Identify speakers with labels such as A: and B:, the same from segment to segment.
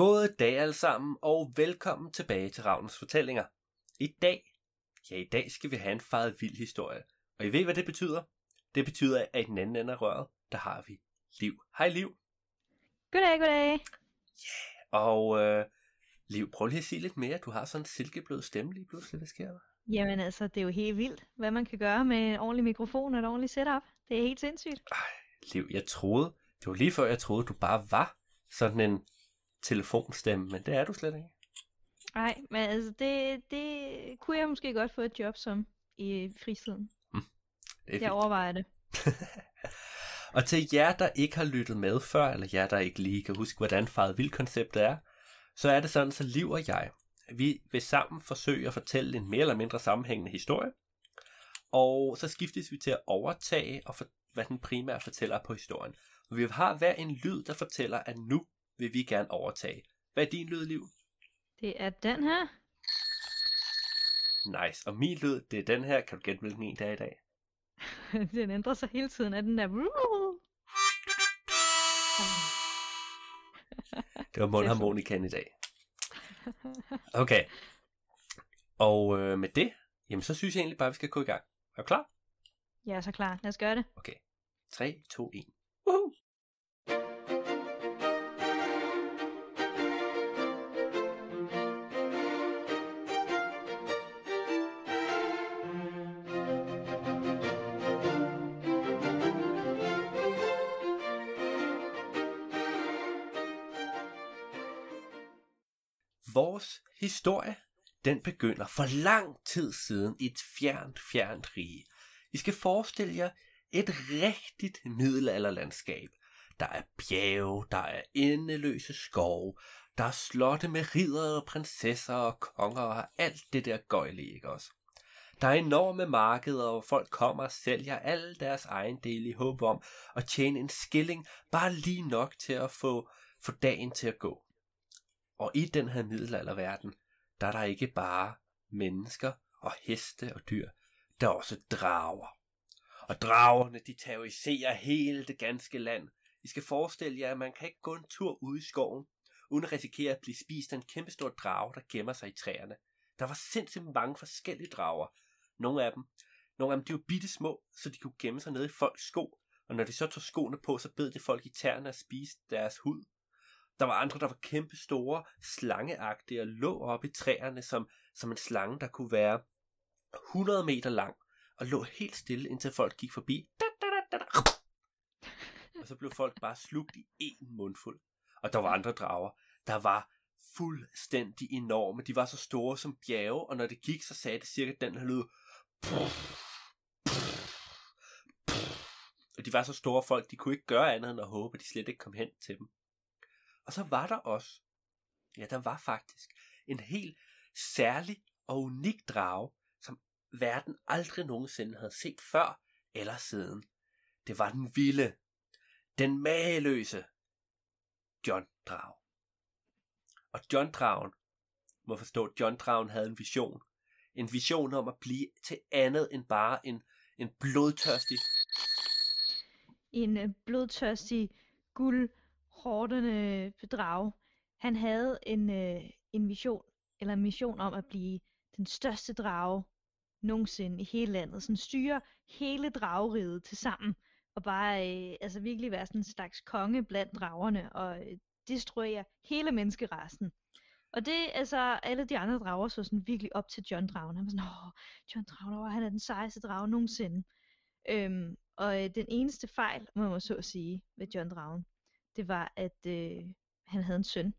A: God dag alle sammen, og velkommen tilbage til Ravnens Fortællinger. I dag, ja i dag skal vi have en faret vild historie. Og I ved, hvad det betyder? Det betyder, at i den anden ende af røret, der har vi Liv. Hej Liv.
B: Goddag, goddag.
A: Og øh, Liv, prøv lige at sige lidt mere. Du har sådan en silkeblød stemme lige pludselig. Hvad sker der?
B: Jamen altså, det er jo helt vildt, hvad man kan gøre med en ordentlig mikrofon og et ordentligt setup. Det er helt sindssygt.
A: Liv, jeg troede, det var lige før jeg troede, du bare var sådan en telefonstemme, men det er du slet ikke.
B: Nej, men altså, det, det kunne jeg måske godt få et job som i fritiden.
A: Det er
B: Jeg overvejer det.
A: Og til jer, der ikke har lyttet med før, eller jer, der ikke lige kan huske, hvordan faret vild konceptet er, så er det sådan, så Liv og jeg, vi vil sammen forsøge at fortælle en mere eller mindre sammenhængende historie, og så skiftes vi til at overtage, og for, hvad den primære fortæller er på historien. Og vi har hver en lyd, der fortæller, at nu vil vi gerne overtage. Hvad er din lyd, Liv?
B: Det er den her.
A: Nice. Og min lyd, det er den her. Kan du gætte, hvilken en er i dag?
B: den ændrer sig hele tiden af den der.
A: Det var mundharmonikaen i dag. Okay. Og øh, med det, jamen så synes jeg egentlig bare, at vi skal gå i gang. Er du klar?
B: Jeg er så klar. Lad os gøre det.
A: Okay. 3, 2, 1. Woohoo! Historie, den begynder for lang tid siden i et fjernt, fjernt rige. I skal forestille jer et rigtigt middelalderlandskab. Der er bjerge, der er endeløse skove, der er slotte med ridere og prinsesser og konger og alt det der gøjlige, ikke også? Der er enorme markeder, hvor folk kommer og sælger alle deres ejendele i håb om at tjene en skilling, bare lige nok til at få, få dagen til at gå. Og i den her middelalderverden, der er der ikke bare mennesker og heste og dyr, der er også drager. Og dragerne, de terroriserer hele det ganske land. I skal forestille jer, at man kan ikke gå en tur ude i skoven, uden at risikere at blive spist af en kæmpestor drage, der gemmer sig i træerne. Der var sindssygt mange forskellige drager. Nogle af dem, nogle af dem, de var bitte små, så de kunne gemme sig nede i folks sko. Og når de så tog skoene på, så bed de folk i tæerne og spiste deres hud. Der var andre, der var kæmpe store, slangeagtige og lå oppe i træerne som, som en slange, der kunne være 100 meter lang og lå helt stille, indtil folk gik forbi. Da, da, da, da, da. Og så blev folk bare slugt i én mundfuld. Og der var andre drager, der var fuldstændig enorme. De var så store som bjerge, og når det gik, så sagde det cirka den her lyd. Og de var så store folk, de kunne ikke gøre andet end at håbe, at de slet ikke kom hen til dem. Og så var der også, ja, der var faktisk en helt særlig og unik drage, som verden aldrig nogensinde havde set før eller siden. Det var den vilde, den mageløse John Drag. Og John Dragen, må forstå, at John Dragen havde en vision. En vision om at blive til andet end bare en, en blodtørstig
B: En øh, blodtørstig, guld, hårdende bedrag. Han havde en, øh, en vision, eller en mission om at blive den største drage nogensinde i hele landet. Sådan styre hele drageriget til sammen. Og bare øh, altså virkelig være sådan en slags konge blandt dragerne. Og øh, destruere hele menneskerassen. Og det, altså, alle de andre drager så sådan virkelig op til John Dragen. Han var sådan, åh, John Dragen, åh, han er den sejeste drage nogensinde. Øhm, og øh, den eneste fejl, må man så sige, ved John Dragen, det var, at øh, han havde en søn.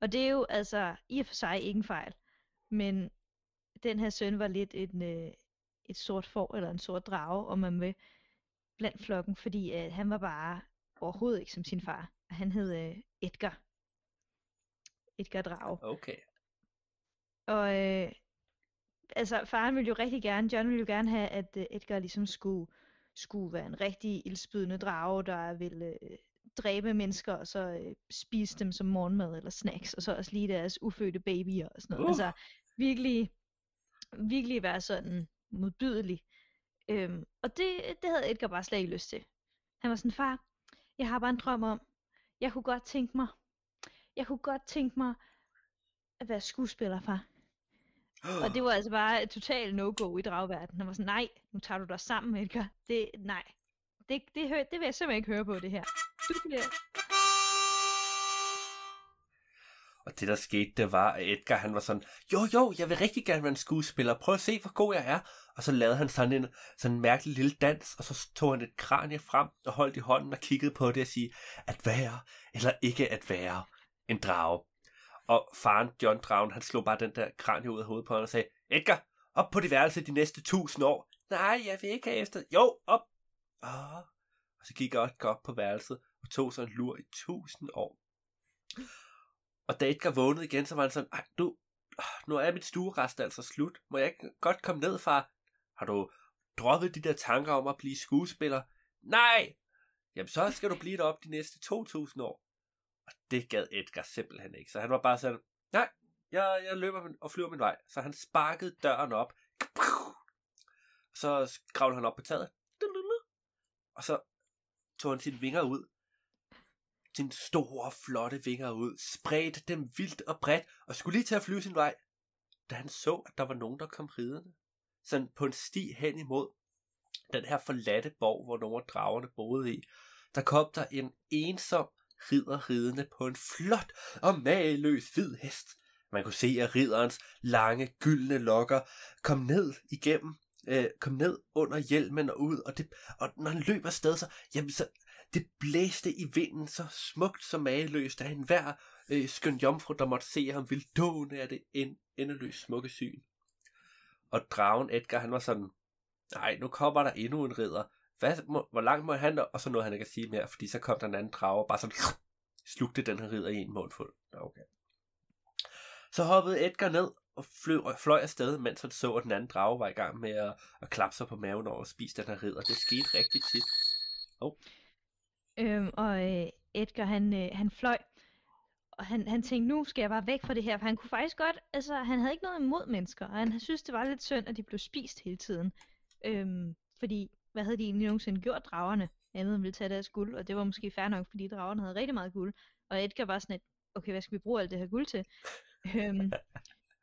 B: Og det er jo altså i og for sig ikke en fejl, men den her søn var lidt en, øh, et sort får, eller en sort drage, om man vil, blandt flokken, fordi øh, han var bare overhovedet ikke som sin far. Han hed øh, Edgar. Edgar Drage.
A: Okay.
B: Og øh, altså, faren ville jo rigtig gerne, John ville jo gerne have, at øh, Edgar ligesom skulle, skulle være en rigtig ildspydende drage, der ville øh, dræbe mennesker, og så øh, spise dem som morgenmad eller snacks, og så også lige deres ufødte babyer og sådan noget.
A: Uh.
B: Altså, virkelig, virkelig være sådan modbydelig. Øhm, og det, det havde Edgar bare slet ikke lyst til. Han var sådan, far, jeg har bare en drøm om, jeg kunne godt tænke mig, jeg kunne godt tænke mig at være skuespiller, far. Og det var altså bare et totalt no-go i dragverdenen. Han var sådan, nej, nu tager du dig sammen, Edgar. Det, nej. Det, det, hø- det vil jeg simpelthen ikke høre på, det her. Du bliver...
A: Og det der skete, det var, at Edgar han var sådan, jo jo, jeg vil rigtig gerne være en skuespiller, prøv at se, hvor god jeg er. Og så lavede han sådan en, sådan en mærkelig lille dans, og så tog han et kranie frem og holdt i hånden og kiggede på det og sige, at være eller ikke at være en drage. Og faren John Dragen, han slog bare den der kranie ud af hovedet på ham og sagde, Edgar, op på det værelse de næste tusind år. Nej, jeg vil ikke have efter. Jo, op. Åh. Og så gik Edgar op på værelset og tog sig en lur i tusind år. Og da Edgar vågnede igen, så var han sådan, Ej, du, nu er mit stuerest altså slut. Må jeg ikke godt komme ned, far? Har du droppet de der tanker om at blive skuespiller? Nej! Jamen, så skal du blive deroppe de næste 2.000 år. Og det gad Edgar simpelthen ikke. Så han var bare sådan, nej, jeg, jeg løber min, og flyver min vej. Så han sparkede døren op. Så kravlede han op på taget. Og så tog han sine vinger ud. Sine store, flotte vinger ud. Spredte dem vildt og bredt. Og skulle lige til at flyve sin vej. Da han så, at der var nogen, der kom ridende. Sådan på en sti hen imod den her forladte borg, hvor nogle af dragerne boede i. Der kom der en ensom ridder ridende på en flot og mageløs hvid hest. Man kunne se, at ridderens lange, gyldne lokker kom ned igennem, øh, kom ned under hjelmen og ud, og, det, og når han løb afsted, så, jamen, så det blæste i vinden så smukt som mageløst, at enhver øh, skøn jomfru, der måtte se ham, ville dåne af det en, endeløst smukke syn. Og dragen Edgar, han var sådan, nej, nu kommer der endnu en ridder, hvad, må, hvor langt må han, og så noget han ikke at sige mere, fordi så kom der en anden drage, og bare sådan, slugte den her ridder i en mundfuld. Okay. Så hoppede Edgar ned og fløj, fløj afsted, mens han så, at den anden drage var i gang med at, at klappe sig på maven over og spise den her ridder. Det skete rigtig tit. Oh.
B: Øhm, og øh, Edgar, han, øh, han fløj, og han, han tænkte, nu skal jeg bare væk fra det her, for han kunne faktisk godt, altså han havde ikke noget imod mennesker, og han synes, det var lidt synd, at de blev spist hele tiden. Øhm, fordi hvad havde de egentlig nogensinde gjort dragerne, andet end ville tage deres guld, og det var måske fair nok, fordi dragerne havde rigtig meget guld, og Edgar var sådan et, okay, hvad skal vi bruge alt det her guld til? øhm,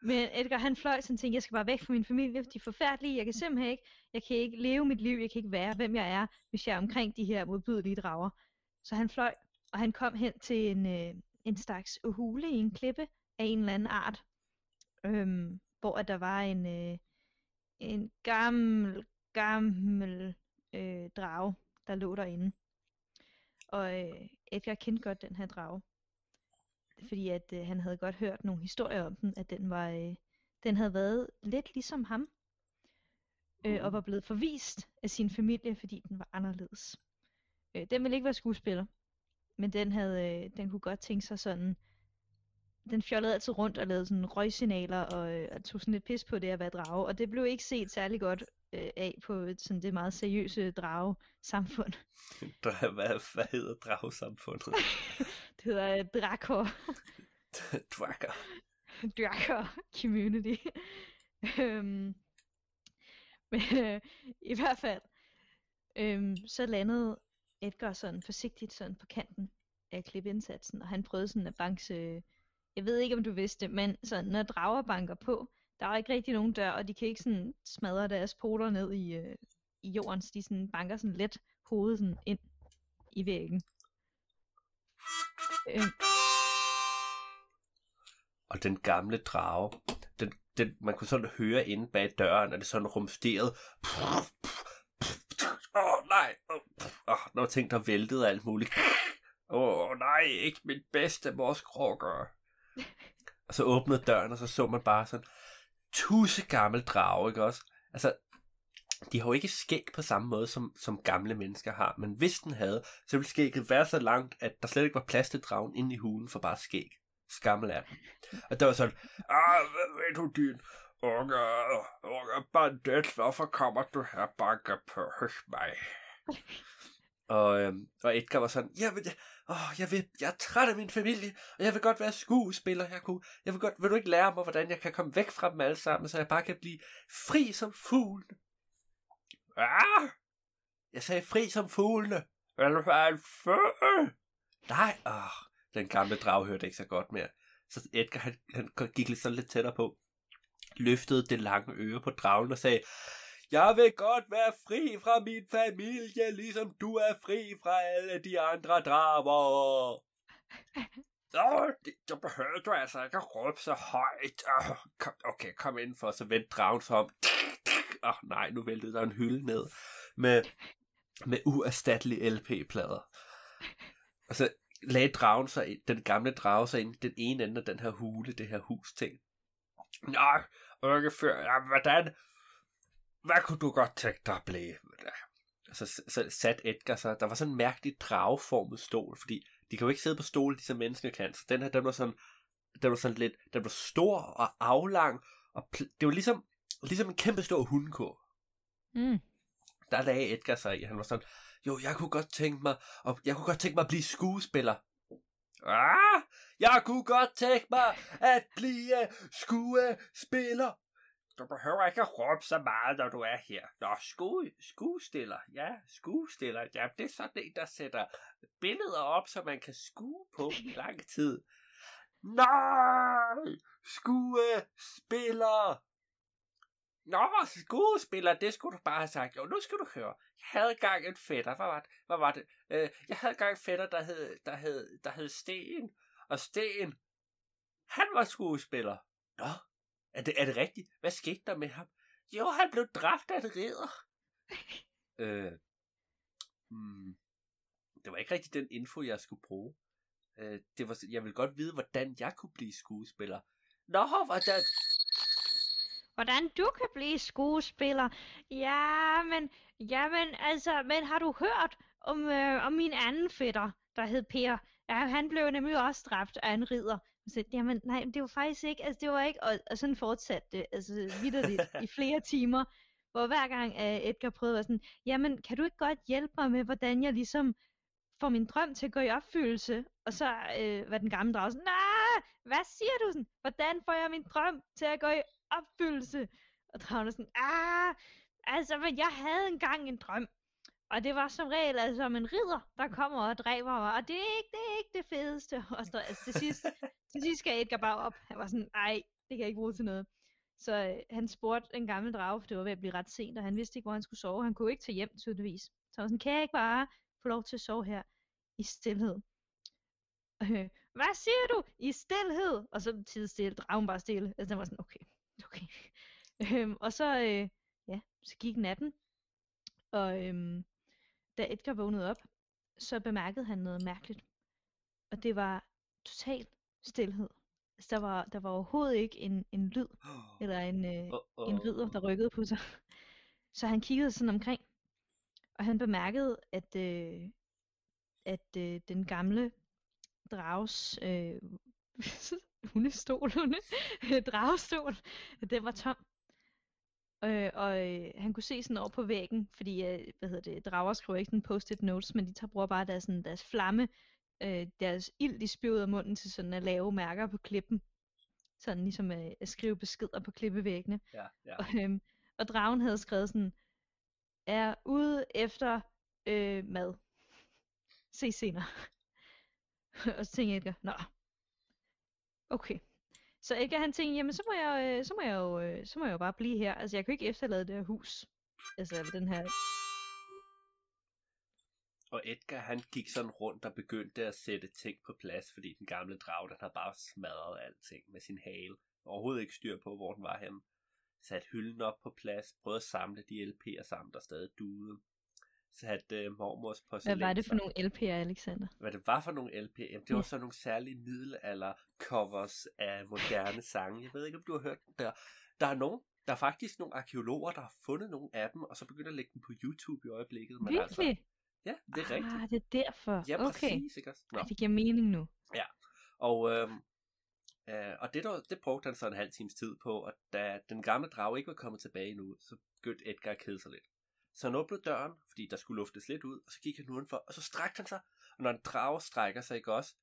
B: men Edgar han fløj sådan tænkte, jeg skal bare væk fra min familie, de er forfærdelige, jeg kan simpelthen ikke, jeg kan ikke leve mit liv, jeg kan ikke være, hvem jeg er, hvis jeg er omkring de her modbydelige drager. Så han fløj, og han kom hen til en, øh, en slags hule i en klippe af en eller anden art, øhm, hvor at der var en, øh, en gammel, gammel øh, drage, der lå derinde. Og øh, Edgar kendte godt den her drage. Fordi at øh, han havde godt hørt nogle historier om den, at den var øh, den havde været lidt ligesom ham. Øh, og var blevet forvist af sin familie, fordi den var anderledes. Øh, den ville ikke være skuespiller. Men den havde øh, den kunne godt tænke sig sådan den fjollede altid rundt og lavede sådan røgsignaler og, øh, og tog sådan lidt pis på det at være drage, og det blev ikke set særlig godt øh, af på sådan det meget seriøse drage-samfund.
A: hvad, hvad hedder dragesamfundet?
B: det hedder øh, Drakor.
A: Drakor.
B: Drakor Community. øhm, men øh, i hvert fald, øhm, så landede Edgar sådan forsigtigt sådan på kanten af klipindsatsen, og han prøvede sådan at banke jeg ved ikke, om du vidste, men så når drager banker på, der er ikke rigtig nogen dør, og de kan ikke sådan smadre deres poter ned i, øh, i jorden, så de sådan banker sådan let hovedet sådan ind i væggen. Øh.
A: Og den gamle drage, den, den, man kunne sådan høre inde bag døren, at det sådan rumsterede. Åh oh, nej, oh, oh, når ting der væltede og alt muligt. Åh oh, nej, ikke mit bedste morskrukker og så åbnede døren, og så så man bare sådan tusse gammel drage, ikke også? Altså, de har jo ikke skæg på samme måde, som, som gamle mennesker har, men hvis den havde, så ville skægget være så langt, at der slet ikke var plads til dragen inde i hulen for bare skæg. Skammel er den. Og der var sådan, ah, hvad ved du, din unge, unge bandit, hvorfor kommer du her banke på hos mig? Og, øhm, og Edgar var sådan, jeg vil, åh, jeg, vil, jeg er træt af min familie, og jeg vil godt være skuespiller. Jeg, kunne, jeg vil godt, vil du ikke lære mig, hvordan jeg kan komme væk fra dem alle sammen, så jeg bare kan blive fri som fuglen? Ah! Jeg sagde fri som fuglene. Vil du være en fugl? Nej, åh, Den gamle drag hørte ikke så godt mere. Så Edgar, han, han gik lidt sådan lidt tættere på, løftede det lange øre på dragen og sagde, jeg vil godt være fri fra min familie, ligesom du er fri fra alle de andre drager. Åh, det, det behøver du altså ikke at råbe så højt. Oh, kom, okay, kom ind for, så vent dragen sig om. Åh, oh, nej, nu væltede der en hylde ned med, med uerstattelige LP-plader. Og så lagde dragen sig, den gamle drage sig ind den ene ende af den her hule, det her hus ting. Nå, ungefær, ja, hvordan, hvad kunne du godt tænke dig at blive? Så, så sat Edgar sig, der var sådan en mærkelig drageformet stol, fordi de kan jo ikke sidde på stole, ligesom mennesker kan. Så den her, den var sådan, den var sådan lidt, den var stor og aflang, og det var ligesom, ligesom en kæmpe stor hundekår.
B: Mm.
A: Der lagde Edgar sig i, han var sådan, jo, jeg kunne godt tænke mig, og jeg kunne godt tænke mig at blive skuespiller. Ah, jeg kunne godt tænke mig at blive skuespiller. Du behøver ikke at råbe så meget, når du er her. Nå, sku, skuespiller. Ja, skuespiller. Ja, det er sådan en, der sætter billeder op, så man kan skue på i lang tid. Nej, skuespiller. Nå, skuespiller, det skulle du bare have sagt. Jo, nu skal du høre. Jeg havde gang en fætter. Hvad var det? Hvad var det? Øh, jeg havde gang en fætter, der hed, der hed, der hed Sten. Og Sten, han var skuespiller. Nå, er det, er det rigtigt? Hvad skete der med ham? Jo, han blev dræbt af et ridder. øh, hmm, det var ikke rigtig den info, jeg skulle bruge. Øh, det var, jeg vil godt vide, hvordan jeg kunne blive skuespiller. Nå, hvordan...
B: Hvordan du kan blive skuespiller? Ja, men, jamen, altså, men har du hørt om, øh, om min anden fætter, der hed Per? Ja, han blev nemlig også dræbt af en ridder. Så, jamen, nej, det var faktisk ikke, altså det var ikke, og, og sådan fortsatte det, altså vidderligt, i flere timer, hvor hver gang uh, Edgar prøvede at være sådan, jamen, kan du ikke godt hjælpe mig med, hvordan jeg ligesom får min drøm til at gå i opfyldelse? Og så uh, var den gamle drag sådan, nej, hvad siger du sådan? Hvordan får jeg min drøm til at gå i opfyldelse? Og dragen er sådan, ah, altså, men jeg havde engang en drøm. Og det var som regel altså om en ridder, der kommer og dræber mig, og det er ikke det, er ikke det fedeste. Og så, altså, til, sidst, til sidst skal Edgar bare op. Han var sådan, nej, det kan jeg ikke bruge til noget. Så øh, han spurgte en gammel drage, for det var ved at blive ret sent, og han vidste ikke, hvor han skulle sove. Han kunne ikke tage hjem, tydeligvis. Så han var sådan, kan jeg ikke bare få lov til at sove her i stillhed? Øh, hvad siger du? I stillhed? Og så tid stille, dragen bare stille. Altså, den var sådan, okay, okay. Øhm, og så, øh, ja, så gik natten, og øhm, da Edgar vågnede op, så bemærkede han noget mærkeligt. Og det var total stillhed. Altså, der var, der var overhovedet ikke en, en lyd, eller en, øh, Uh-oh. en ridder, der rykkede på sig. Så han kiggede sådan omkring, og han bemærkede, at, øh, at øh, den gamle drags øh, hundestol, hunde, dragestol, den var tom. Øh, og øh, han kunne se sådan over på væggen, fordi øh, hvad hedder det, drager skriver ikke sådan post-it notes, men de tager, bruger bare deres, sådan, deres flamme, øh, deres ild, de spyr ud af munden til sådan at lave mærker på klippen. Sådan ligesom øh, at skrive beskeder på klippevæggene.
A: Ja, ja.
B: Og, øh, og dragen havde skrevet sådan, er ude efter øh, mad. Se senere. og så tænkte Edgar, nå, okay. Så ikke han tænkte, jamen så må jeg, øh, så må jeg jo, øh, så må jeg jo bare blive her. Altså jeg kan ikke efterlade det her hus. Altså den her...
A: Og Edgar han gik sådan rundt og begyndte at sætte ting på plads, fordi den gamle drag, den har bare smadret alting med sin hale. Overhovedet ikke styr på, hvor den var henne. Sat hylden op på plads, prøvede at samle de LP'er sammen, der stadig duede sat uh, mormors porcelæn.
B: Hvad var det for nogle LP'er, Alexander?
A: Hvad det var for nogle LP'er? Jamen, det var så nogle særlige middelalder covers af moderne sange. Jeg ved ikke, om du har hørt dem der. Der er nogen, der er faktisk nogle arkeologer, der har fundet nogle af dem, og så begynder at lægge dem på YouTube i øjeblikket.
B: Men altså- Virkelig?
A: Altså, ja, det er ah, rigtigt.
B: Ah, det er derfor.
A: Ja, præcis, okay. ikke også?
B: Nå. Ej, det giver mening nu.
A: Ja, og, øhm, øh, og det, der, det brugte han så en halv times tid på, og da den gamle drage ikke var kommet tilbage nu, så begyndte Edgar at kede sig lidt. Så han åbnede døren, fordi der skulle luftes lidt ud, og så gik han udenfor, og så strakte han sig. Og når en drage strækker sig, ikke også?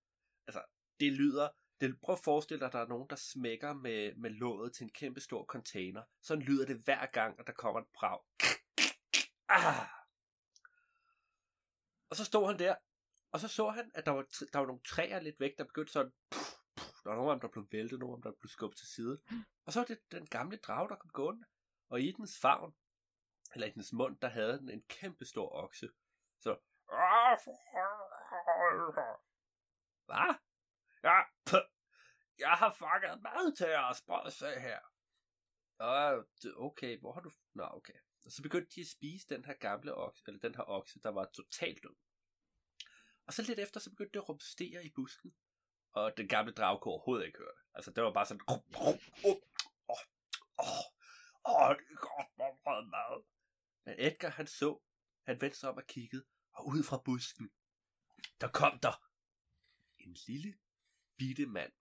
A: Altså, det lyder... Det, prøv at forestille dig, at der er nogen, der smækker med, med låget til en kæmpe stor container. Sådan lyder det hver gang, at der kommer en brag. Ah! Og så stod han der, Og så så han, at der var, der var nogle træer lidt væk, der begyndte sådan... Puff, puff, der var nogle af dem, der blev væltet, nogle af dem, der blev skubbet til side. Og så var det den gamle drage, der kom gående. Og i dens favn, eller i dens mund, der havde den en kæmpe stor okse. Så... Ah, Hvad? Ja, jeg har fanget mad til os, brødsag her. Og okay, hvor har du... Nå, okay. Og så begyndte de at spise den her gamle okse, eller den her okse, der var totalt død. Og så lidt efter, så begyndte det at rumstere i busken. Og den gamle drage kunne overhovedet ikke høre det. Altså, det var bare sådan... Åh, åh, åh, oh, oh, det er godt mad. Men Edgar, han så, han vendte sig om og kiggede, og ud fra busken, der kom der en lille bitte mand.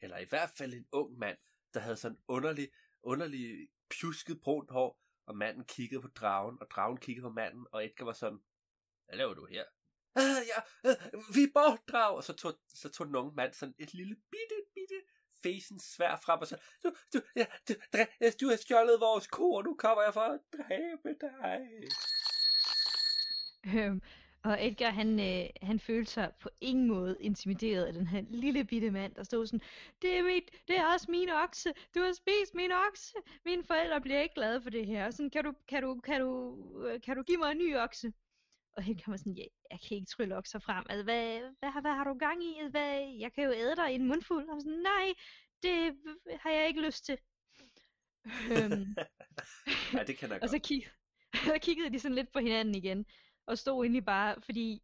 A: Eller i hvert fald en ung mand, der havde sådan underlig, underlig pjusket brunt hår, og manden kiggede på dragen, og dragen kiggede på manden, og Edgar var sådan, hvad laver du her? Ah, ja, ah, vi er bortdrag, og så tog, så tog den unge mand sådan et lille bitte, bitte facen svær frem, og så, du, du, ja, du, dræ, du har stjålet vores ko, og nu kommer jeg for at dræbe dig.
B: Øhm, og Edgar, han, øh, han følte sig på ingen måde intimideret af den her lille bitte mand, der stod sådan, det er, mit, det er også min okse, du har spist min okse, mine forældre bliver ikke glade for det her, sådan, kan du, kan du, kan du, øh, kan du give mig en ny okse? Og Edgar var sådan, ja, jeg kan ikke trylle okser frem, altså, hvad, hvad, hvad, har du gang i, hvad, jeg kan jo æde dig i en mundfuld, og sådan, nej, det har jeg ikke lyst til.
A: øhm, ja, det kan jeg godt.
B: og så, kig, så kiggede de sådan lidt på hinanden igen og stod egentlig bare, fordi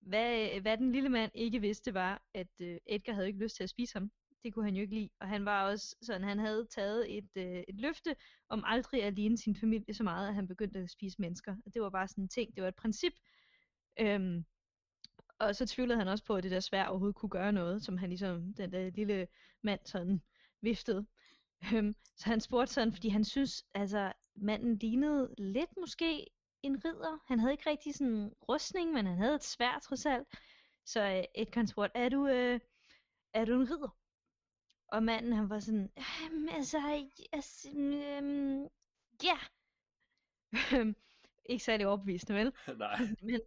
B: hvad, hvad den lille mand ikke vidste var, at øh, Edgar havde ikke lyst til at spise ham. Det kunne han jo ikke lide. Og han var også sådan, han havde taget et, øh, et løfte om aldrig at ligne sin familie så meget, at han begyndte at spise mennesker. Og det var bare sådan en ting, det var et princip. Øhm, og så tvivlede han også på, at det der svær overhovedet kunne gøre noget, som han ligesom, den der lille mand sådan viftede. Øhm, så han spurgte sådan, fordi han synes, altså manden lignede lidt måske en ridder. Han havde ikke rigtig sådan en rustning, men han havde et svær trods alt. Så øh, Edgar spurgte, er du, øh, er du en ridder? Og manden han var sådan, altså, altså øhm, ja. ikke særlig overbevisende, vel?
A: Nej.
B: Men,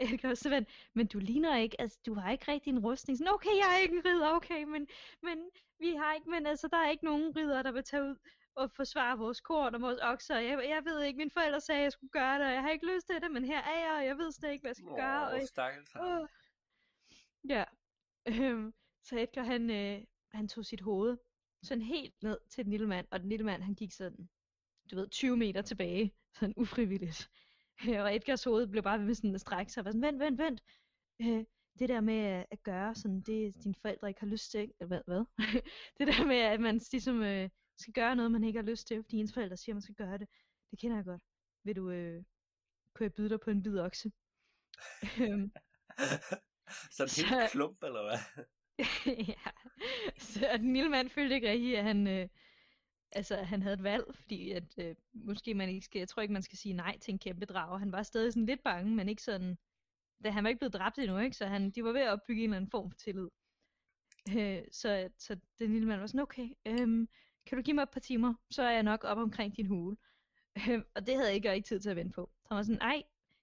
B: Edgar så men du ligner ikke, altså du har ikke rigtig en rustning. Sådan, okay, jeg er ikke en ridder, okay, men, men vi har ikke, men altså der er ikke nogen ridder, der vil tage ud at forsvare vores korn og vores okser. Jeg, jeg ved ikke, mine forældre sagde, at jeg skulle gøre det, og jeg har ikke lyst til det, men her er jeg, og jeg ved slet ikke, hvad jeg skal
A: Åh,
B: gøre. Og,
A: stakkels
B: åh. Ja. Øhm, så Edgar, han, øh, han tog sit hoved sådan helt ned til den lille mand, og den lille mand, han gik sådan, du ved, 20 meter tilbage, sådan ufrivilligt. og Edgars hoved blev bare ved med sådan at strække sig, og var sådan, vent, vent, vent. Øh, det der med at gøre sådan, det dine forældre ikke har lyst til, eller hvad? hvad? det der med, at man ligesom øh, skal gøre noget, man ikke har lyst til, fordi ens forældre siger, at man skal gøre det. Det kender jeg godt. Vil du, øh, kunne jeg byde dig på en hvid okse? Øhm,
A: Sådan
B: så-
A: helt klump, eller hvad?
B: ja. Så den lille mand følte ikke rigtigt, at han, øh, altså, at han havde et valg, fordi at, øh, måske man ikke skal, jeg tror ikke, man skal sige nej til en kæmpe drage. Han var stadig sådan lidt bange, men ikke sådan, da han var ikke blevet dræbt endnu, ikke? så han, de var ved at opbygge en eller anden form for tillid. Øh, så, så den lille mand var sådan, okay, øhm, kan du give mig et par timer, så er jeg nok op omkring din hule. Øh, og det havde jeg ikke rigtig tid til at vente på. Så han var sådan, nej,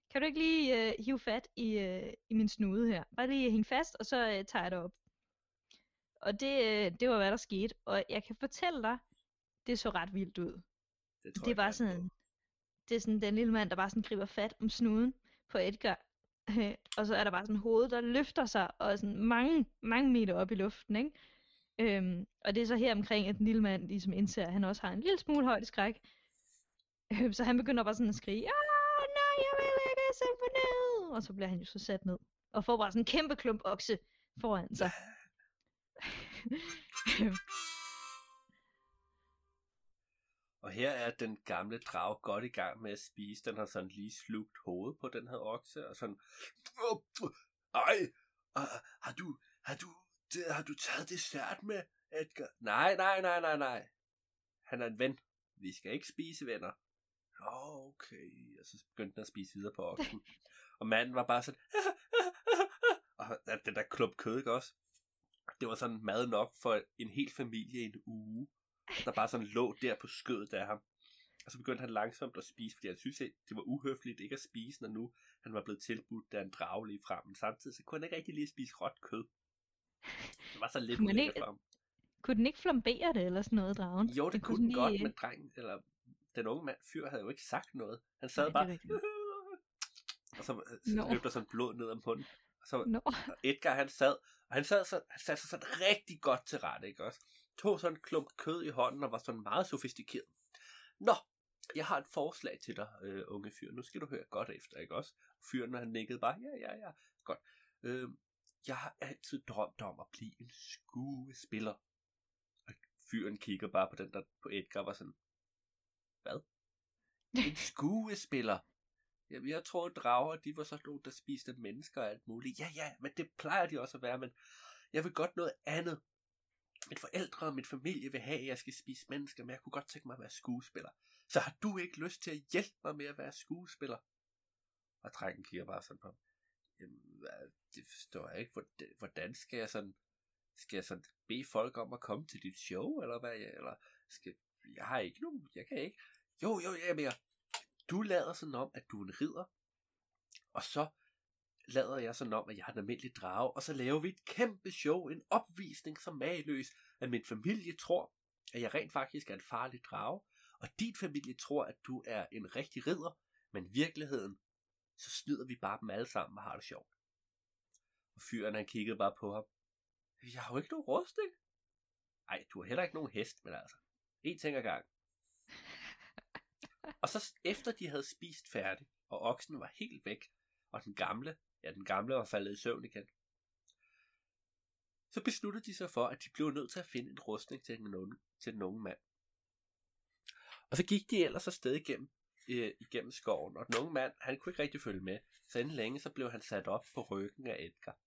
B: kan du ikke lige øh, hive fat i, øh, i min snude her? Bare lige hænge fast, og så øh, tager jeg det op. Og det, øh, det var, hvad der skete. Og jeg kan fortælle dig, det så ret vildt ud.
A: Det, tror
B: Det
A: jeg gerne
B: sådan,
A: på.
B: det er sådan den lille mand, der bare sådan griber fat om snuden på Edgar. og så er der bare sådan hoved, der løfter sig, og sådan mange, mange meter op i luften, ikke? Øhm, og det er så her omkring, at den lille mand ligesom indser, at han også har en lille smule højde skræk. Øhm, så han begynder bare sådan at skrige, ah, nej, jeg vil ikke mig ned. Og så bliver han jo så sat ned. Og får bare sådan en kæmpe klump okse foran sig.
A: Og her er den gamle drage godt i gang med at spise. Den har sådan lige slugt hovedet på den her okse, og sådan... Ej, ah, har du, har du, det, har du taget dessert med, Edgar? Nej, nej, nej, nej, nej. Han er en ven. Vi skal ikke spise venner. Nå, okay. Og så begyndte den at spise videre på oksen. Og manden var bare sådan... og den der klump kød, ikke også? Det var sådan mad nok for en hel familie i en uge der bare sådan lå der på skødet af ham. Og så begyndte han langsomt at spise, fordi han synes, at det var uhøfligt ikke at spise, når nu han var blevet tilbudt der en drage lige frem. Men samtidig så kunne han ikke rigtig lige spise råt kød. Det var så lidt
B: Kunne ikke-
A: for ham.
B: Kunne den ikke flambere det eller sådan noget, dragen?
A: Jo, det
B: Den
A: kunne den godt,
B: lige-
A: men drengen, eller den unge mand, fyr, havde jo ikke sagt noget. Han
B: Nej,
A: sad
B: det er
A: bare,
B: rigtigt.
A: og så
B: Nå.
A: løb der sådan blod ned om munden. Og så
B: Nå,
A: og Edgar, han sad, og han sad så, han satte sig sådan rigtig godt til rette, ikke også? Tog sådan en klump kød i hånden og var sådan meget sofistikeret. Nå, jeg har et forslag til dig, øh, unge fyr. Nu skal du høre godt efter, ikke også? Fyren, han nikkede bare, ja, ja, ja, godt. Øh, jeg har altid drømt om at blive en skuespiller. Og fyren kigger bare på den der på Edgar og var sådan, hvad? En skuespiller? Jamen, jeg tror, drager, de var sådan nogle, der spiste mennesker og alt muligt. Ja, ja, men det plejer de også at være, men jeg vil godt noget andet. Mine forældre og min familie vil have, at jeg skal spise mennesker, men jeg kunne godt tænke mig at være skuespiller. Så har du ikke lyst til at hjælpe mig med at være skuespiller? Og drengen kigger bare sådan på ham. Jamen, det forstår jeg ikke. Hvordan, hvordan skal jeg sådan, skal jeg sådan bede folk om at komme til dit show, eller hvad? Eller skal, jeg har ikke nogen, jeg kan ikke. Jo, jo, jeg er mere. Du lader sådan om, at du er en ridder, og så lader jeg sådan om, at jeg har en almindelig drage, og så laver vi et kæmpe show, en opvisning som mageløs, at min familie tror, at jeg rent faktisk er en farlig drage, og din familie tror, at du er en rigtig ridder, men i virkeligheden, så snyder vi bare dem alle sammen og har det sjovt. Og fyren han kiggede bare på ham. Jeg har jo ikke nogen rustning. Nej, du har heller ikke nogen hest, men altså, en ting ad gang. Og så efter de havde spist færdigt, og oksen var helt væk, og den gamle, ja den gamle var faldet i søvn igen, så besluttede de sig for, at de blev nødt til at finde en rustning til den unge, til den unge mand. Og så gik de ellers afsted igennem, øh, igennem skoven, og den unge mand, han kunne ikke rigtig følge med, så inden længe så blev han sat op på ryggen af Edgar.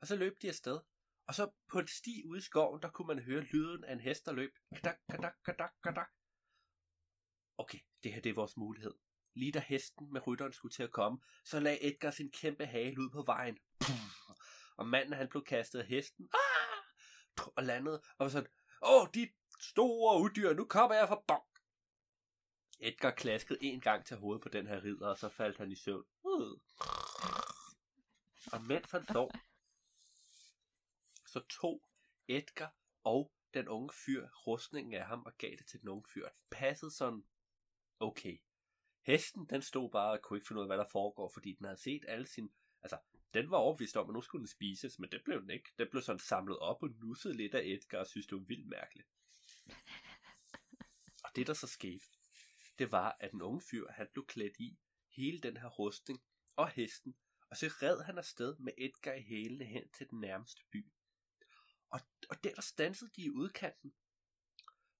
A: Og så løb de afsted, og så på en sti ude i skoven, der kunne man høre lyden af en hest, der løb. Kadak, kadak, kadak, kadak. Okay, det her det er vores mulighed. Lige da hesten med rytteren skulle til at komme, så lagde Edgar sin kæmpe hale ud på vejen. Puh. Og manden han blev kastet af hesten. Ah! Og landede og var sådan, Åh, de store uddyr, nu kommer jeg fra bonk. Edgar klaskede en gang til hovedet på den her ridder, og så faldt han i søvn. Uh. Og mens han sov, så tog Edgar og den unge fyr rustningen af ham og gav det til den unge fyr. Det passede sådan okay. Hesten, den stod bare og kunne ikke finde ud af, hvad der foregår, fordi den havde set alle sine... Altså, den var overbevist om, at nu skulle den spises, men det blev den ikke. Den blev sådan samlet op og nusset lidt af Edgar og synes, det var vildt mærkeligt. Og det, der så skete, det var, at den unge fyr, han blev klædt i hele den her rustning og hesten, og så red han afsted med Edgar i hælene hen til den nærmeste by. Og, og der, der stansede de i udkanten.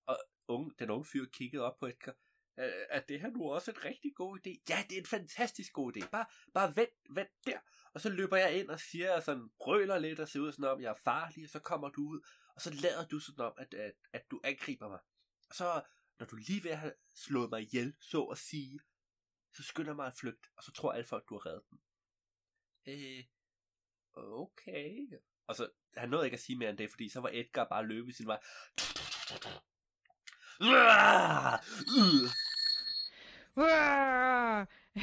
A: Og unge, den unge fyr kiggede op på Edgar. Øh, er det her nu også en rigtig god idé? Ja, det er en fantastisk god idé. Bare, bare vent, vent der. Og så løber jeg ind og siger sådan, brøler lidt og ser ud sådan om, jeg er farlig, og så kommer du ud, og så lader du sådan om, at, at, at du angriber mig. Og så, når du lige ved at have slået mig ihjel, så at sige, så skynder mig at flygte, og så tror alle folk, du har reddet dem. Øh, okay. Og så, han nåede ikke at sige mere end det, fordi så var Edgar bare løbet i sin vej.
B: Uah!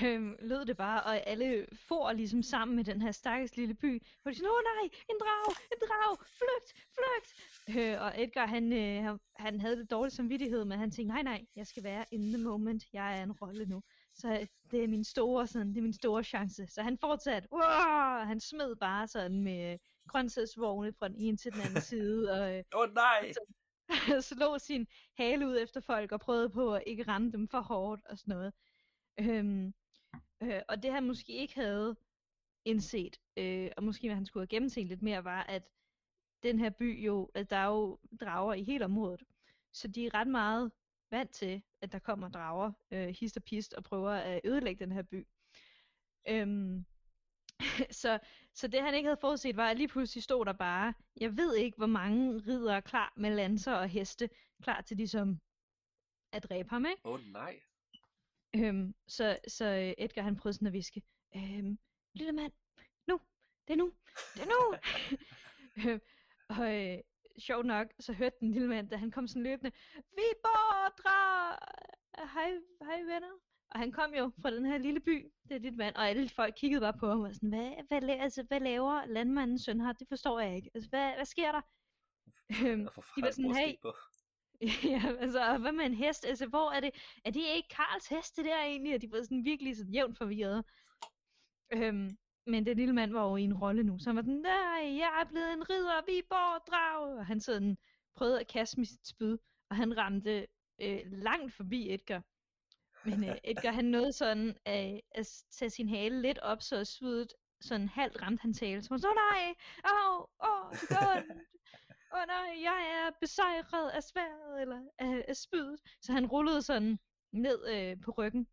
B: Øhm, lød det bare, og alle for ligesom sammen med den her stakkels lille by, hvor de sådan, åh nej, en drag, en drag, flygt, flygt! Øh, og Edgar, han, øh, han, havde det dårligt samvittighed, men han tænkte, nej, nej, jeg skal være in the moment, jeg er en rolle nu. Så øh, det er min store, sådan, det er min store chance. Så han fortsatte, Uah! han smed bare sådan med grøntsagsvogne fra den ene til den anden side, og øh,
A: Åh oh, nej!
B: slog sin hale ud efter folk og prøvede på at ikke ramme dem for hårdt og sådan noget. Øhm, øh, og det han måske ikke havde indset, øh, og måske han skulle have gennemset lidt mere, var, at den her by jo, at der er jo drager i hele området. Så de er ret meget vant til, at der kommer drager, øh, hist og pist, og prøver at ødelægge den her by. Øhm, så, så det han ikke havde forudset var, at lige pludselig stod der bare, jeg ved ikke, hvor mange ridere klar med lanser og heste, klar til ligesom at dræbe ham, ikke?
A: Åh oh, nej.
B: Øhm, så, så øh, Edgar han prøvede sådan at viske, øhm, lille mand, nu, det er nu, det er nu. øhm, og øh, sjovt nok, så hørte den lille mand, da han kom sådan løbende, vi bordrer hej, hej venner. Og han kom jo fra den her lille by, det er dit mand, og alle folk kiggede bare på ham og sådan, hvad, hvad, la- altså, hvad laver landmandens søn her? Det forstår jeg ikke. Altså, hvad, hvad sker der? Øhm, de var sådan, hey, ja, altså, hvad med en hest? Altså, hvor er det? Er det ikke Karls hest, det der egentlig? Og de var sådan virkelig sådan jævnt forvirrede. Øhm, men den lille mand var jo i en rolle nu, så han var sådan, nej, jeg er blevet en ridder, vi bor drag. Og han sådan prøvede at kaste med sit spyd, og han ramte øh, langt forbi Edgar. Men øh, Edgar, han nåede sådan øh, at tage sin hale lidt op, så svidet sådan halvt ramte hans hale. Så han så, nej, åh, åh, det gør ondt. Åh nej, jeg er besejret af sværet, eller af, af spydet. Så han rullede sådan ned øh, på ryggen.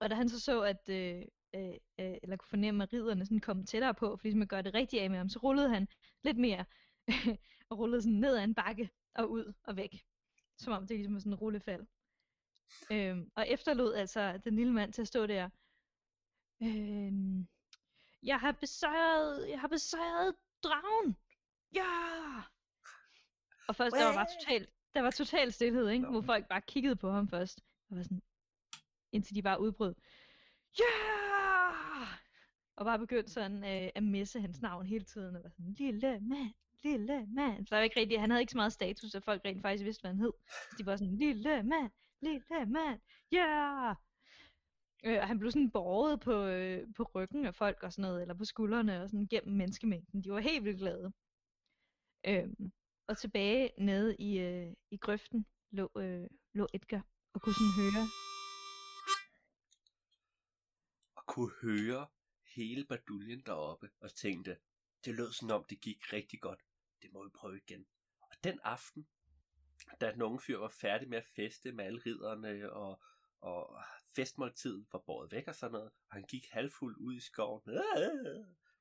B: Og da han så så, at, øh, øh, øh eller kunne fornemme, at ridderne sådan kom tættere på, for ligesom man gør det rigtigt af med ham, så rullede han lidt mere, og rullede sådan ned ad en bakke, og ud og væk. Som om det ligesom var sådan en rullefald. Øhm, og efterlod altså den lille mand til at stå der. Øhm, jeg har besejret, jeg har besejret dragen. Ja! Og først, der var bare totalt, der var total stillhed, ikke? Hvor folk bare kiggede på ham først. Og var sådan, indtil de bare udbrød. Ja! Og bare begyndte sådan øh, at misse hans navn hele tiden. Og var sådan, lille mand, lille mand. Så der var ikke rigtig, han havde ikke så meget status, at folk rent faktisk vidste, hvad han hed. Så de var sådan, lille mand, lille mand, ja! Øh, og han blev sådan båret på, øh, på ryggen af folk og sådan noget, eller på skuldrene og sådan gennem menneskemængden. De var helt vildt glade. Øh, og tilbage nede i, øh, i grøften lå, øh, lå Edgar og kunne sådan høre.
A: Og kunne høre hele baduljen deroppe, og tænkte, det lød som om det gik rigtig godt. Det må vi prøve igen. Og den aften, da den unge fyr var færdig med at feste med alle ridderne, og, og festmåltiden var båret væk og sådan noget, og han gik halvfuld ud i skoven,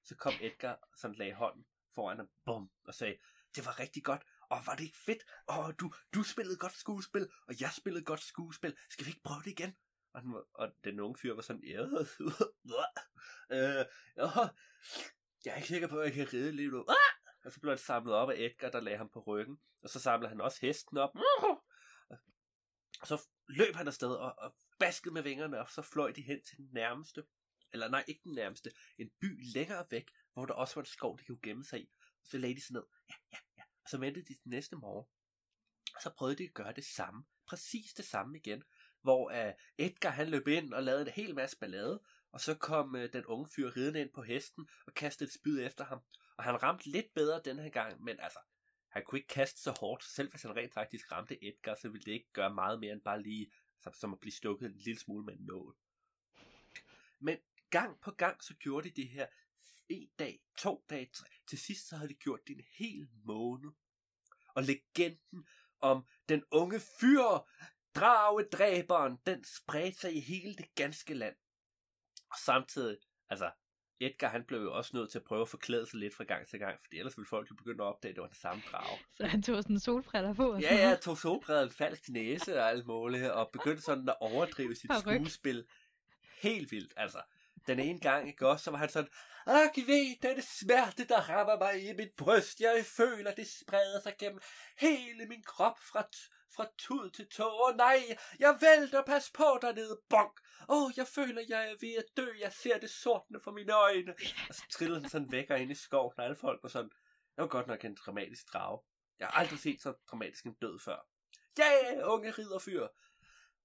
A: så kom Edgar som lagde hånden foran ham, bum, og sagde, det var rigtig godt, og var det ikke fedt? Og du, du spillede godt skuespil, og jeg spillede godt skuespil. Skal vi ikke prøve det igen? Og den, var, og den unge fyr var sådan, øh, øh, ja, jeg er ikke sikker på, at jeg kan ride lige nu. Ah! Og så blev han samlet op af Edgar, der lagde ham på ryggen. Og så samlede han også hesten op. Og så løb han afsted og, og baskede med vingerne, og så fløj de hen til den nærmeste. Eller nej, ikke den nærmeste. En by længere væk, hvor der også var en skov, de kunne gemme sig i. Og så lagde de sig ned. Ja, ja, ja. Og så ventede de til næste morgen. Og så prøvede de at gøre det samme. Præcis det samme igen. Hvor uh, Edgar han løb ind og lavede en hel masse ballade. Og så kom uh, den unge fyr ridende ind på hesten og kastede et spyd efter ham. Og han ramte lidt bedre den her gang, men altså, han kunne ikke kaste så hårdt. Selv hvis han rent faktisk ramte Edgar, så ville det ikke gøre meget mere end bare lige, altså, som at blive stukket en lille smule med en nål. Men gang på gang, så gjorde de det her en dag, to dage, tre. Til sidst så havde de gjort det en hel måned. Og legenden om den unge fyr, dragedræberen, den spredte sig i hele det ganske land. Og samtidig, altså, Edgar han blev jo også nødt til at prøve at forklæde sig lidt fra gang til gang, fordi ellers ville folk jo begynde at opdage, at det var den samme drage.
B: Så han tog sådan en solbriller på. Og
A: Ja, ja, tog solbriller, en falsk næse og alt muligt, og begyndte sådan at overdrive sit skuespil. Helt vildt, altså. Den ene gang, ikke også, så var han sådan, Ak, ved, den smerte, der rammer mig i mit bryst. Jeg føler, det spreder sig gennem hele min krop fra, t- fra tud til tå. Åh nej, jeg vælter, pas på dernede, bonk. Åh, jeg føler, jeg er ved at dø. Jeg ser det sortne for mine øjne. Og så trillede han sådan væk og ind i skoven, og alle folk var sådan, det var godt nok en dramatisk drage. Jeg har aldrig set så dramatisk en død før. Ja, yeah, unge ridderfyr.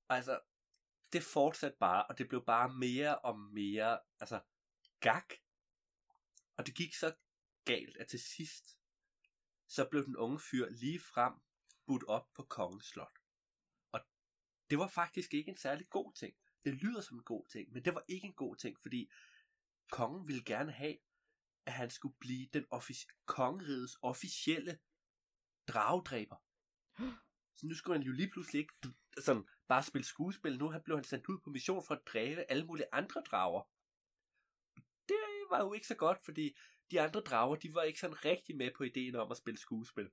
A: Altså, det fortsatte bare, og det blev bare mere og mere, altså, gak. Og det gik så galt, at til sidst, så blev den unge fyr lige frem budt op på kongens slot. Og det var faktisk ikke en særlig god ting. Det lyder som en god ting, men det var ikke en god ting, fordi kongen ville gerne have, at han skulle blive den offic- kongerigets officielle dragedræber. Så nu skulle han jo lige pludselig ikke sådan, bare spille skuespil. Nu han- blev han sendt ud på mission for at dræbe alle mulige andre drager. Det var jo ikke så godt, fordi de andre drager, de var ikke sådan rigtig med på ideen om at spille skuespil.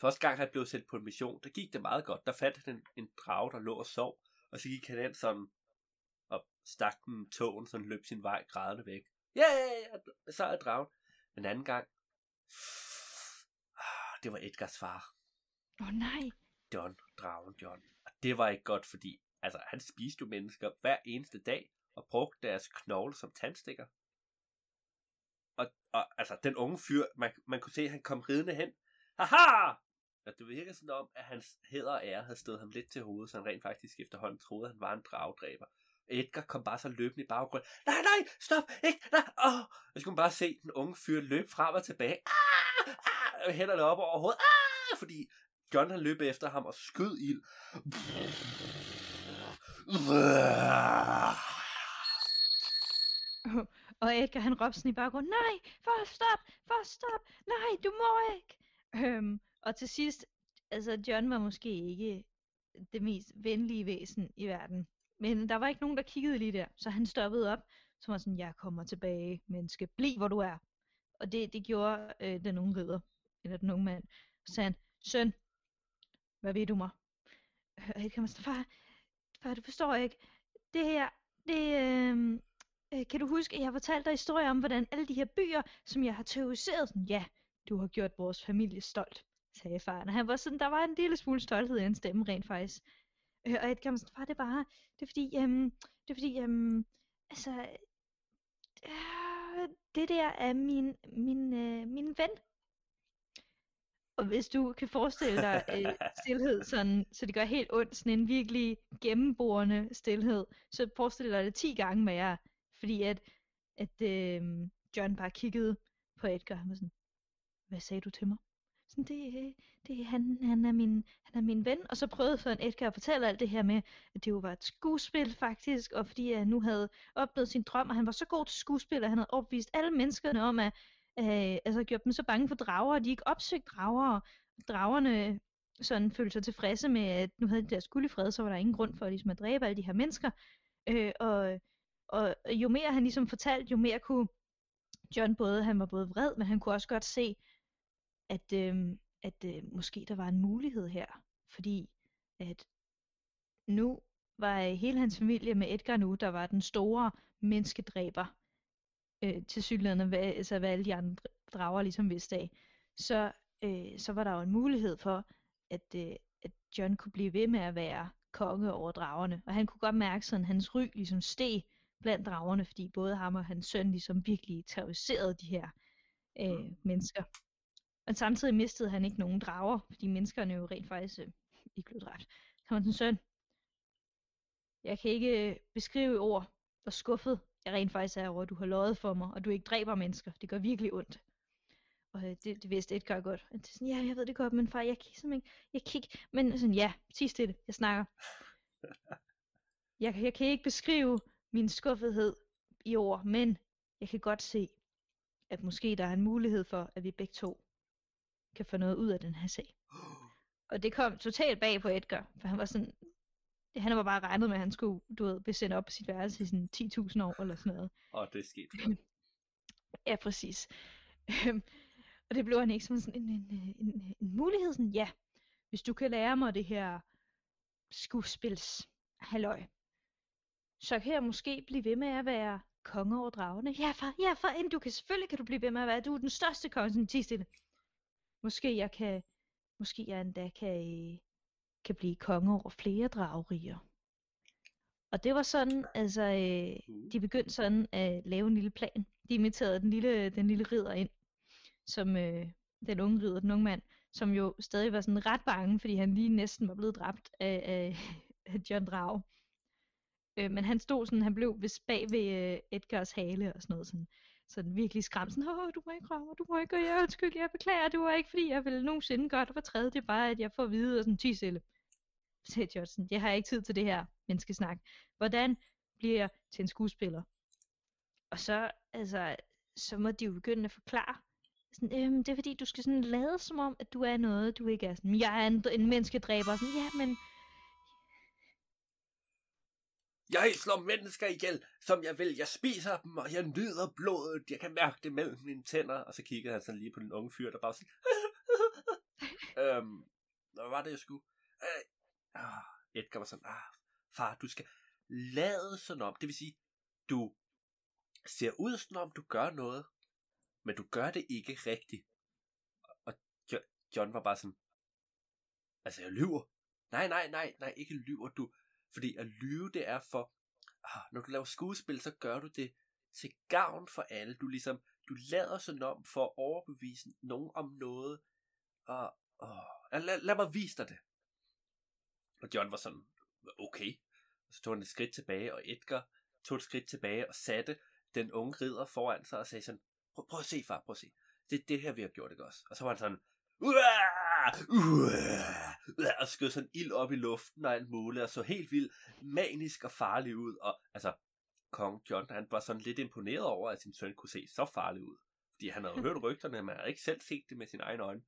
A: Første gang han blev sendt på en mission, der gik det meget godt. Der fandt han en, en drage, der lå og sov. Og så gik han ind sådan og stak den tågen, sådan løb sin vej grædende væk. Ja, ja, så er dragen. Den anden gang, ah, det var Edgars far.
B: Åh oh, nej.
A: John, dragen John. Og det var ikke godt, fordi altså, han spiste jo mennesker hver eneste dag, og brugte deres knogle som tandstikker. Og, og altså, den unge fyr, man, man kunne se, at han kom ridende hen. Haha! Og det virker sådan om, at hans hæder og ære havde stået ham lidt til hovedet, så han rent faktisk efterhånden troede, at han var en dragdræber. Edgar kom bare så løbende i baggrunden. Nej, nej, stop, ikke, nej, åh. Jeg skulle bare se den unge fyr løbe frem og tilbage. Ah, ah, hænderne op over hovedet. Ah, fordi John han løb efter ham og skød ild.
B: Og Edgar han råbte sådan i baggrunden, nej, for stop, for stop, nej, du må ikke. Øhm, og til sidst, altså John var måske ikke det mest venlige væsen i verden. Men der var ikke nogen, der kiggede lige der, så han stoppede op, så var sådan, jeg kommer tilbage, menneske, bliv hvor du er. Og det, det gjorde øh, den unge ridder, eller den unge mand. Så sagde han, søn, hvad ved du mig? Øh, og jeg kan man far, far, du forstår ikke, det her, det, øh, øh, kan du huske, at jeg fortalte dig historier om, hvordan alle de her byer, som jeg har terroriseret, sådan, ja, du har gjort vores familie stolt, sagde faren. Og han var sådan, der var en lille smule stolthed i hans stemme rent faktisk. Øh, og Edgar var sådan, far, det er bare, det er fordi, øhm, det er fordi, øhm, altså, øh, det der er min, min, øh, min ven. Og hvis du kan forestille dig øh, stillhed, sådan, så det gør helt ondt, sådan en virkelig gennemborende stillhed, så forestil dig det 10 gange mere, fordi at, at øh, John bare kiggede på Edgar, var sådan, hvad sagde du til mig? Sådan, det, det, han, han, er min, han er min ven. Og så prøvede for en Edgar at fortælle alt det her med, at det jo var et skuespil faktisk, og fordi jeg nu havde opnået sin drøm, og han var så god til skuespil, at han havde opvist alle menneskerne om, at øh, altså gjort dem så bange for drager, at de ikke opsøgte drager, og dragerne sådan følte sig tilfredse med, at nu havde de deres guld i fred, så var der ingen grund for ligesom at dræbe alle de her mennesker. Øh, og, og jo mere han ligesom fortalte, jo mere kunne John både, han var både vred, men han kunne også godt se, at, øh, at øh, måske der var en mulighed her. Fordi at nu var hele hans familie med Edgar nu, der var den store menneskedræber, øh, til synligheden, hvad, altså hvad alle de andre drager ligesom vidste af, så, øh, så var der jo en mulighed for, at, øh, at John kunne blive ved med at være konge over dragerne. Og han kunne godt mærke sådan, hans ry ligesom steg blandt dragerne, fordi både ham og hans søn ligesom virkelig terroriserede de her øh, mm. mennesker. Men samtidig mistede han ikke nogen drager, fordi menneskerne jo rent faktisk øh, ikke blev dræbt. Han var sådan, søn, jeg kan ikke øh, beskrive i ord, hvor skuffet jeg rent faktisk er over, at du har løjet for mig, og du ikke dræber mennesker. Det gør virkelig ondt. Og øh, det, det vidste Edgar godt. Og det er sådan, ja, jeg ved det godt, men far, jeg kan simpelthen ikke, jeg kan ikke, men sådan, ja, sig stille, jeg snakker. Jeg, jeg kan ikke beskrive min skuffethed i ord, men jeg kan godt se, at måske der er en mulighed for, at vi begge to kan få noget ud af den her sag. Og det kom totalt bag på Edgar, for han var sådan, han var bare regnet med, at han skulle, du ved, blive sendt op på sit værelse i sådan 10.000 år eller sådan noget.
A: Og det skete
B: Ja, præcis. Øhm, og det blev han ikke som sådan en, en, en, en, mulighed, sådan, ja, hvis du kan lære mig det her skuespils halløj, så kan jeg måske blive ved med at være konge over dragene. Ja, far, ja, far, du kan selvfølgelig kan du blive ved med at være, du er den største konge, sådan. Måske jeg kan, måske jeg endda kan, øh, kan blive konge over flere dragerier. Og det var sådan, altså, øh, de begyndte sådan at lave en lille plan. De inviterede den lille, den lille ridder ind, som øh, den unge ridder, den unge mand, som jo stadig var sådan ret bange, fordi han lige næsten var blevet dræbt af, af, af John Drag. Øh, men han stod sådan, han blev ved bag ved øh, Edgars hale og sådan noget, sådan, sådan virkelig skræmt, sådan, åh, du må ikke røre mig, du må ikke gøre, jeg undskyld, jeg beklager, det var ikke, fordi jeg ville nogensinde gøre det for tredje, det er bare, at jeg får at vide, og sådan, ti stille sagde Judson, jeg har ikke tid til det her menneskesnak. Hvordan bliver jeg til en skuespiller? Og så, altså, så må de jo begynde at forklare, sådan, øhm, det er fordi, du skal sådan lade som om, at du er noget, du ikke er sådan, jeg er en, en menneskedræber, sådan, ja, men...
A: Jeg slår mennesker ihjel, som jeg vil. Jeg spiser dem, og jeg nyder blodet. Jeg kan mærke det mellem mine tænder. Og så kiggede han sådan lige på den unge fyr, der bare sådan... øhm, hvad var det, jeg skulle? Øh, ah, Edgar var sådan, ah, far, du skal lade sådan om. Det vil sige, du ser ud som om, du gør noget, men du gør det ikke rigtigt. Og John var bare sådan, altså jeg lyver. Nej, nej, nej, nej, ikke lyver du. Fordi at lyve, det er for, ah, når du laver skuespil, så gør du det til gavn for alle. Du ligesom, du lader sådan om for at overbevise nogen om noget, og, og lad, lad mig vise dig det. Og John var sådan, okay. Og så tog han et skridt tilbage, og Edgar tog et skridt tilbage og satte den unge ridder foran sig og sagde sådan, prøv, prøv at se far, prøv at se. Det er det her, vi har gjort, ikke også? Og så var han sådan, og skød sådan ild op i luften og alt muligt, og så helt vildt manisk og farlig ud. Og altså, kong John, han var sådan lidt imponeret over, at sin søn kunne se så farlig ud. Fordi han havde hørt rygterne, men han havde ikke selv set det med sine egne øjne.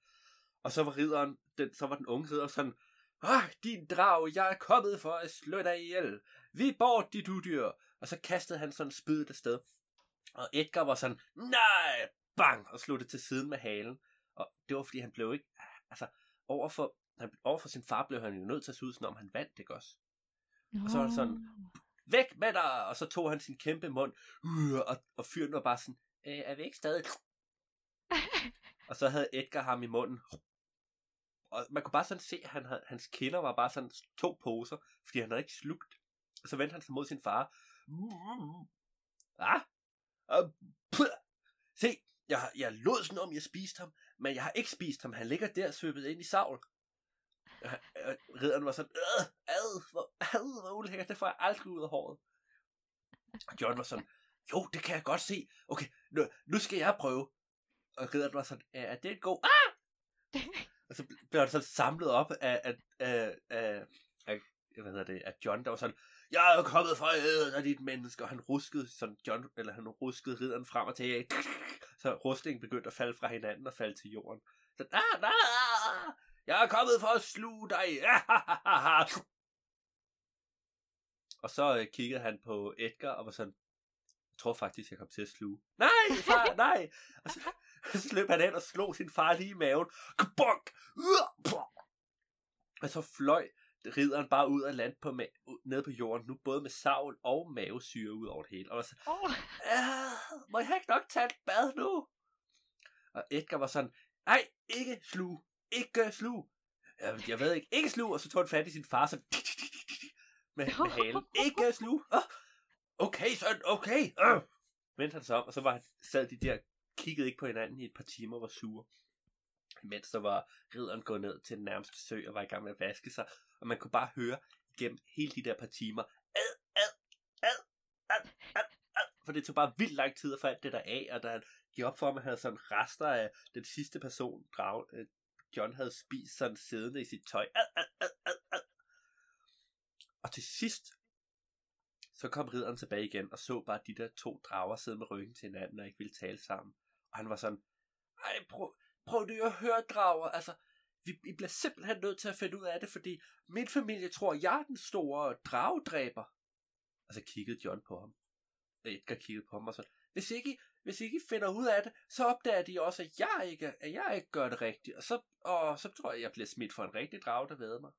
A: Og så var ridderen, den, så var den unge ridder sådan, Ah, din drag, jeg er kommet for at slå dig ihjel. Vi bort, dit udyr. Og så kastede han sådan spydet afsted. Og Edgar var sådan, nej, bang, og slog det til siden med halen. Og det var fordi, han blev ikke, altså, overfor, han, overfor sin far blev han jo nødt til at se ud, som om han vandt, ikke også? Oh. Og så var det sådan, væk med dig! Og så tog han sin kæmpe mund, uh, og, og fyren var bare sådan, øh, er vi ikke stadig? og så havde Edgar ham i munden, og man kunne bare sådan se, at han havde, hans kinder var bare sådan to poser, fordi han havde ikke slugt. Og så vendte han sig mod sin far. Ah, uh, se, jeg, jeg lod sådan om, jeg spiste ham, men jeg har ikke spist ham. Han ligger der svøbet ind i savl. Øh, øh, ridderen var sådan, ad, ad, hvor, ad, hvor ulækkert, det får jeg aldrig ud af håret. Og John var sådan, jo, det kan jeg godt se. Okay, nu, nu skal jeg prøve. Og ridderen var sådan, er det en god? Ah! og så blev det så samlet op af, af, af, af, af hvad hedder det, af John, der var sådan, jeg er kommet fra ædet af dit menneske, og han ruskede sådan John, eller han ruskede ridderen frem og tilbage, så rustningen begyndte at falde fra hinanden og falde til jorden. Så, ah, ah, jeg er kommet for at sluge dig. og så øh, kiggede han på Edgar og var sådan, jeg tror faktisk, jeg kom til at sluge. Nej, far, nej. Og så, så løb han ind og slog sin far lige i maven. Og så fløj ridderen bare ud og land på ma- ned på jorden, nu både med savl og mavesyre ud over det hele. Og var så, oh. må jeg ikke nok tage et bad nu? Og Edgar var sådan, nej, ikke sluge, ikke sluge. Jeg, jeg ved ikke, ikke sluge. Og så tog han fat i sin far, så med, med halen. Ikke sluge. Oh, okay, så okay. Uh. Vendte han sig om, og så var han, sad de der, kiggede ikke på hinanden i et par timer og var sure. Mens så var ridderen gået ned til den nærmeste sø og var i gang med at vaske sig. Og man kunne bare høre gennem hele de der par timer, ad, ad, ad, ad, ad, ad. For det tog bare vildt lang tid at få alt det der af, og der gik op for, at man havde sådan rester af den sidste person, drag, øh, John havde spist sådan siddende i sit tøj. Ad, ad, ad, ad, ad. Og til sidst, så kom ridderen tilbage igen og så bare de der to drager sidde med ryggen til hinanden og ikke ville tale sammen. Og han var sådan, ej, prøv, prøv lige at høre drager, altså, vi, vi bliver simpelthen nødt til at finde ud af det, fordi min familie tror, jeg er den store dragedræber. Og så kiggede John på ham. Edgar kiggede på ham og så, hvis ikke, hvis ikke I finder ud af det, så opdager de også, at jeg ikke, at jeg ikke gør det rigtigt. Og så, og så tror jeg, jeg bliver smidt for en rigtig drag, der ved mig.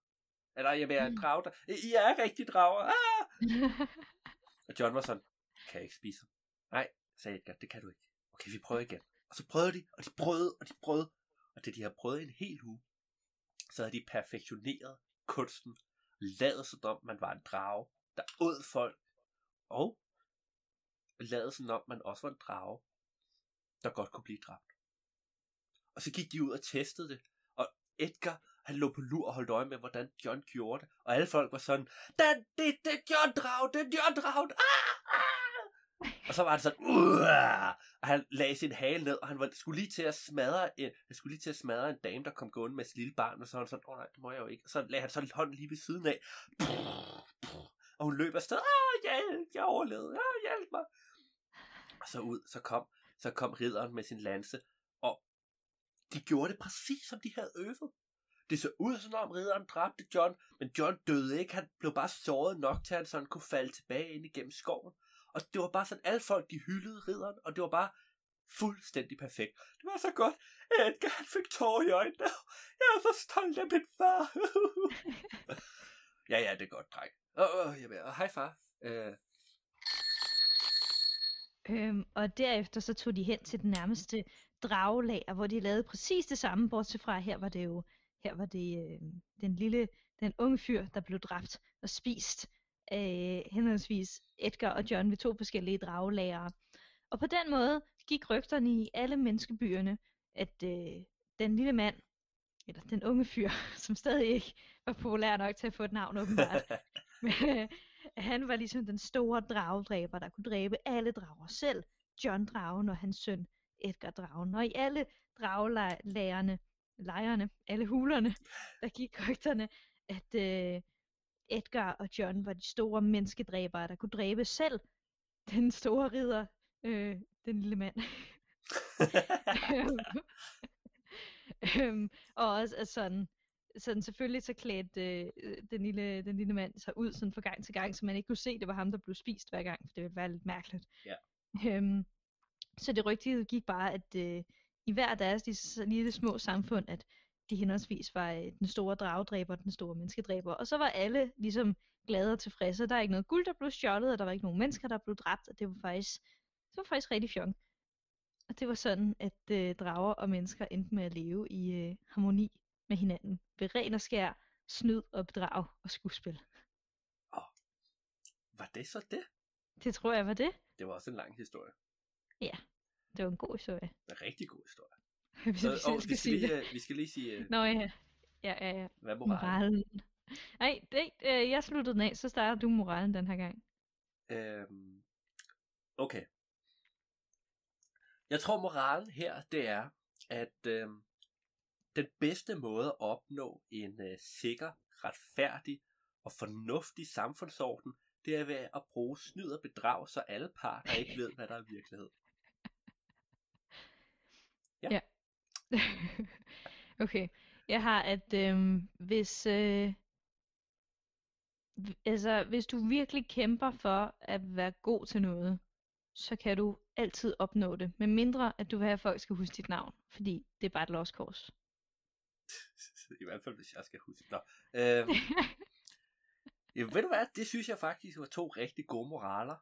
A: Eller jeg er en mm. drag, der... I er rigtig drager. Ah! og John var sådan, kan jeg ikke spise ham? Nej, sagde Edgar, det kan du ikke. Okay, vi prøver igen. Og så prøvede de, og de prøvede, og de prøvede. Og det de har prøvet en hel uge, så havde de perfektioneret kunsten, lavet som om man var en drage, der åd folk, og lavet som om man også var en drage, der godt kunne blive dræbt. Og så gik de ud og testede det, og Edgar, han lå på lur og holdt øje med, hvordan John gjorde det, og alle folk var sådan, det, det, det er John Drag, det er John Drag, ah, ah! Og så var det sådan, Uah! Og han lagde sin hale ned, og han var, skulle lige til at smadre en, han skulle lige til at smadre en dame, der kom gående med sit lille barn, og så var han sådan, åh oh, nej, det må jeg jo ikke. Og så lagde han så hånden lige ved siden af, og hun løb afsted, ah, hjælp, jeg overlevede, ah, hjælp mig. Og så ud, så kom, så kom ridderen med sin lanse, og de gjorde det præcis, som de havde øvet. Det så ud, som om ridderen dræbte John, men John døde ikke. Han blev bare såret nok til, at han sådan kunne falde tilbage ind igennem skoven. Og det var bare sådan, alle folk de hyldede ridderen, og det var bare fuldstændig perfekt. Det var så godt, at Edgar han fik tårer i øjnene. Jeg er så stolt af min far. ja, ja, det er godt, dreng. Åh, oh, jeg og hej far. Uh...
B: Øhm, og derefter så tog de hen til den nærmeste dragelager, hvor de lavede præcis det samme, bortset fra her var det jo her var det øh, den lille den unge fyr, der blev dræbt og spist af henholdsvis Edgar og John ved to forskellige dragelagere. Og på den måde gik rygterne i alle menneskebyerne, at øh, den lille mand, eller den unge fyr, som stadig ikke var populær nok til at få et navn åbenbart, men øh, han var ligesom den store dragedræber, der kunne dræbe alle drager selv, John Dragen og hans søn Edgar Dragen. Og i alle dragelejrene, lejrene, alle hulerne, der gik rygterne, at øh, Edgar og John var de store menneskedræbere, der kunne dræbe selv den store ridder, øh, den lille mand. øhm, og også at sådan, sådan selvfølgelig så klædte øh, den, lille, den lille mand sig ud sådan fra gang til gang, så man ikke kunne se, at det var ham, der blev spist hver gang, for det ville være lidt mærkeligt.
A: Ja.
B: Øhm, så det rygtige gik bare, at øh, i hver deres de lille små samfund, at de henholdsvis var øh, den store dragedræber og den store menneskedræber. Og så var alle ligesom glade og tilfredse. Der er ikke noget guld, der blev stjålet, og der var ikke nogen mennesker, der blev dræbt, og det var faktisk, det var faktisk rigtig fjong. Og det var sådan, at øh, drager og mennesker endte med at leve i øh, harmoni med hinanden. Ved ren og skær, snyd og bedrag og skuespil.
A: Oh, var det så det?
B: Det tror jeg var det.
A: Det var også en lang historie.
B: Ja, det var en god historie.
A: En rigtig god historie.
B: Hvis så,
A: og, vi, skal lige, vi skal lige sige... Uh,
B: Nå ja, ja, ja, ja.
A: Hvad er moralen? moralen.
B: Nej, det, øh, jeg sluttede den af, så starter du moralen den her gang.
A: Øhm, okay. Jeg tror moralen her, det er, at øh, den bedste måde at opnå en øh, sikker, retfærdig og fornuftig samfundsorden, det er ved at bruge snyd og bedrag, så alle parter ikke ved, hvad der er virkelighed.
B: Ja. ja. okay. Jeg har, at øh, hvis, øh, altså, hvis du virkelig kæmper for at være god til noget, så kan du altid opnå det. Med mindre, at du vil have, at folk skal huske dit navn. Fordi det er bare et lost course.
A: I hvert fald, hvis jeg skal huske. Nå. Øhm, ja, ved du hvad, det synes jeg faktisk var to rigtig gode moraler.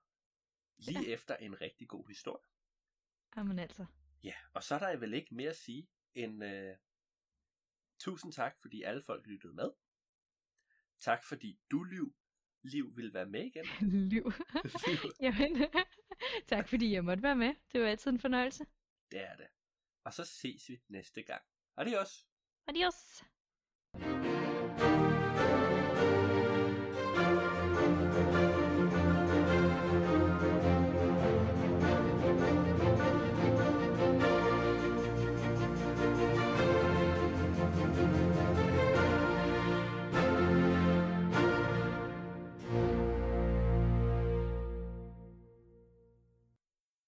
A: Lige ja. efter en rigtig god historie.
B: Jamen altså.
A: Ja, og så er der vel ikke mere at sige end uh, tusind tak, fordi alle folk lyttede med. Tak fordi du, Liv, Liv vil være med igen.
B: Liv. Jamen, tak fordi jeg måtte være med. Det var altid en fornøjelse.
A: Det er det. Og så ses vi næste gang. Adios.
B: Adios.